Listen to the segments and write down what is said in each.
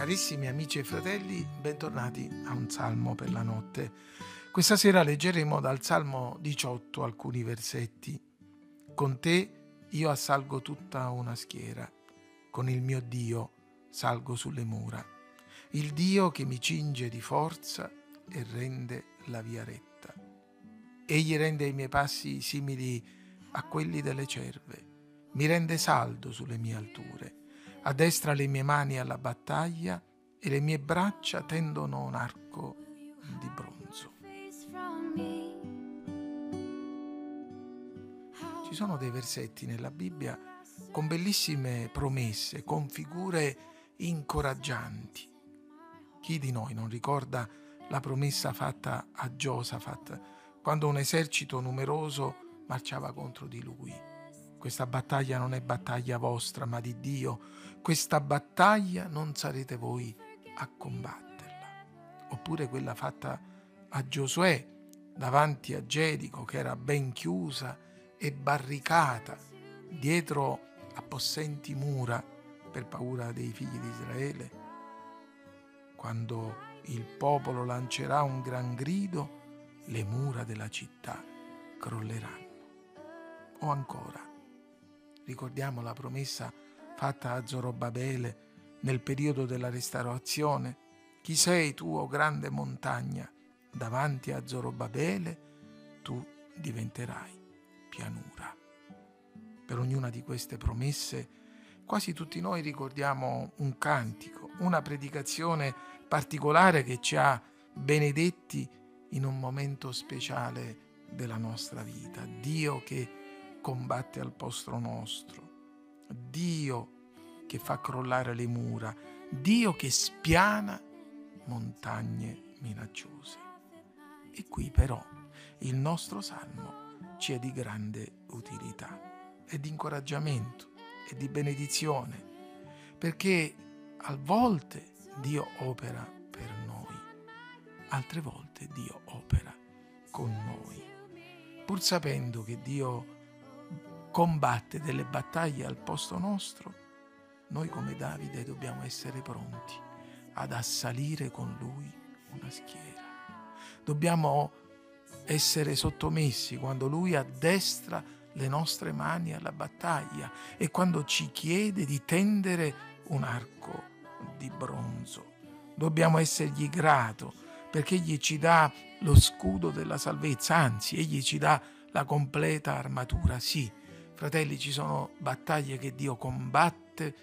Carissimi amici e fratelli, bentornati a un salmo per la notte. Questa sera leggeremo dal Salmo 18 alcuni versetti. Con te io assalgo tutta una schiera, con il mio Dio salgo sulle mura, il Dio che mi cinge di forza e rende la via retta. Egli rende i miei passi simili a quelli delle cerve, mi rende saldo sulle mie alture addestra le mie mani alla battaglia e le mie braccia tendono un arco di bronzo. Ci sono dei versetti nella Bibbia con bellissime promesse, con figure incoraggianti. Chi di noi non ricorda la promessa fatta a Giosafat quando un esercito numeroso marciava contro di lui? Questa battaglia non è battaglia vostra, ma di Dio. Questa battaglia non sarete voi a combatterla. Oppure quella fatta a Giosuè davanti a Gerico, che era ben chiusa e barricata dietro a possenti mura per paura dei figli di Israele. Quando il popolo lancerà un gran grido, le mura della città crolleranno. O ancora, ricordiamo la promessa fatta a Zorobabele nel periodo della restaurazione. Chi sei tu, o grande montagna? Davanti a Zorobabele tu diventerai pianura. Per ognuna di queste promesse, quasi tutti noi ricordiamo un cantico, una predicazione particolare che ci ha benedetti in un momento speciale della nostra vita. Dio che combatte al posto nostro, Dio che fa crollare le mura, Dio che spiana montagne minacciose. E qui però il nostro salmo ci è di grande utilità, è di incoraggiamento, è di benedizione, perché a volte Dio opera per noi, altre volte Dio opera con noi, pur sapendo che Dio combatte delle battaglie al posto nostro, noi come Davide dobbiamo essere pronti ad assalire con lui una schiera. Dobbiamo essere sottomessi quando lui addestra le nostre mani alla battaglia e quando ci chiede di tendere un arco di bronzo. Dobbiamo essergli grato perché egli ci dà lo scudo della salvezza, anzi egli ci dà la completa armatura, sì, Fratelli, ci sono battaglie che Dio combatte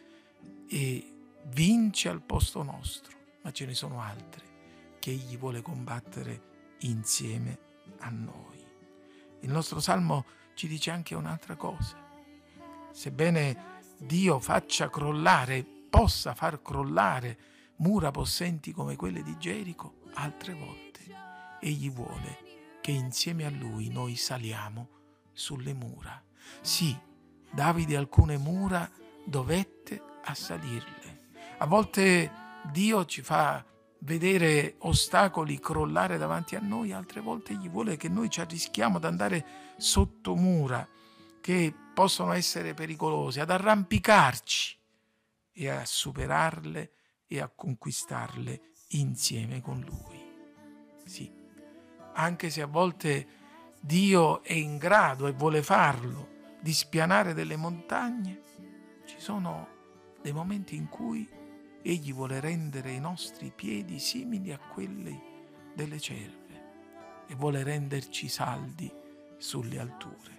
e vince al posto nostro, ma ce ne sono altre che Egli vuole combattere insieme a noi. Il nostro salmo ci dice anche un'altra cosa. Sebbene Dio faccia crollare, possa far crollare mura possenti come quelle di Gerico, altre volte Egli vuole che insieme a Lui noi saliamo sulle mura sì, Davide alcune mura dovette assalirle. A volte Dio ci fa vedere ostacoli crollare davanti a noi, altre volte gli vuole che noi ci arrischiamo ad andare sotto mura che possono essere pericolose, ad arrampicarci e a superarle e a conquistarle insieme con Lui. Sì, anche se a volte Dio è in grado e vuole farlo, di spianare delle montagne, ci sono dei momenti in cui Egli vuole rendere i nostri piedi simili a quelli delle cerve e vuole renderci saldi sulle alture.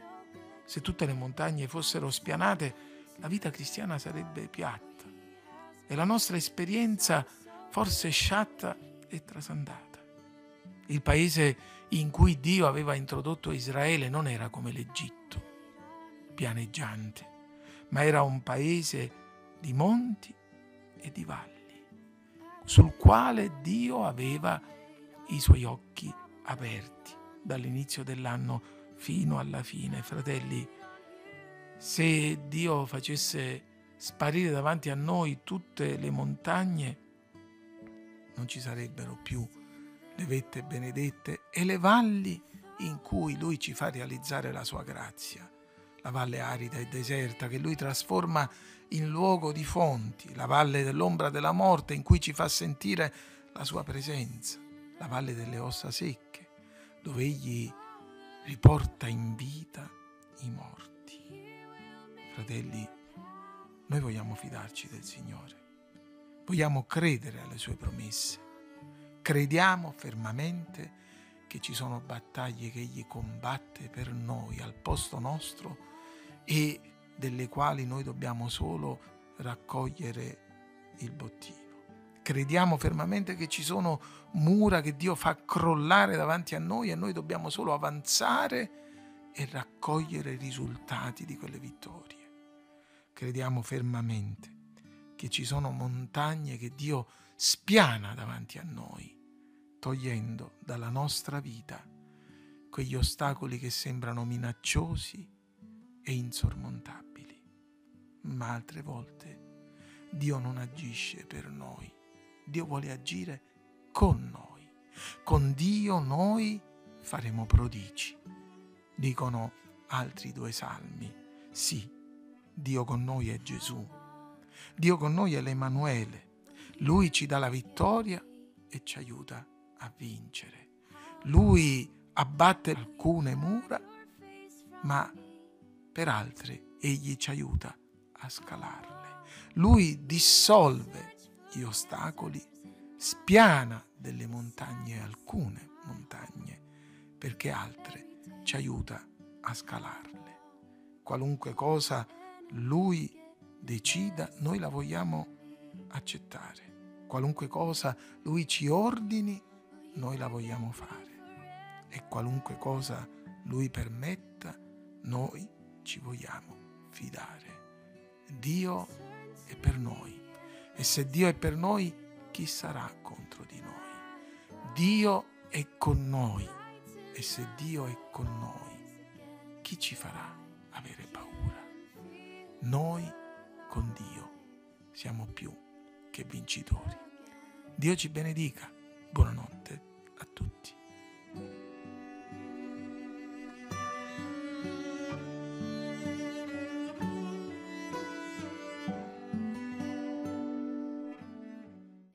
Se tutte le montagne fossero spianate, la vita cristiana sarebbe piatta e la nostra esperienza forse sciatta e trasandata. Il paese in cui Dio aveva introdotto Israele non era come l'Egitto pianeggiante, ma era un paese di monti e di valli, sul quale Dio aveva i suoi occhi aperti dall'inizio dell'anno fino alla fine. Fratelli, se Dio facesse sparire davanti a noi tutte le montagne, non ci sarebbero più le vette benedette e le valli in cui Lui ci fa realizzare la sua grazia la valle arida e deserta che Lui trasforma in luogo di fonti, la valle dell'ombra della morte in cui ci fa sentire la Sua presenza, la valle delle ossa secche, dove Egli riporta in vita i morti. Fratelli, noi vogliamo fidarci del Signore, vogliamo credere alle Sue promesse, crediamo fermamente che ci sono battaglie che Egli combatte per noi al posto nostro e delle quali noi dobbiamo solo raccogliere il bottino. Crediamo fermamente che ci sono mura che Dio fa crollare davanti a noi e noi dobbiamo solo avanzare e raccogliere i risultati di quelle vittorie. Crediamo fermamente che ci sono montagne che Dio spiana davanti a noi, togliendo dalla nostra vita quegli ostacoli che sembrano minacciosi e insormontabili. Ma altre volte Dio non agisce per noi Dio vuole agire con noi. Con Dio noi faremo prodigi. Dicono altri due salmi. Sì, Dio con noi è Gesù. Dio con noi è l'Emanuele. Lui ci dà la vittoria e ci aiuta a vincere. Lui abbatte alcune mura, ma per altre egli ci aiuta a scalarle. Lui dissolve gli ostacoli, spiana delle montagne alcune montagne, perché altre ci aiuta a scalarle. Qualunque cosa lui decida, noi la vogliamo accettare. Qualunque cosa lui ci ordini, noi la vogliamo fare. E qualunque cosa lui permetta, noi ci vogliamo fidare. Dio è per noi e se Dio è per noi, chi sarà contro di noi? Dio è con noi. E se Dio è con noi, chi ci farà avere paura? Noi con Dio siamo più che vincitori. Dio ci benedica. Buonanotte.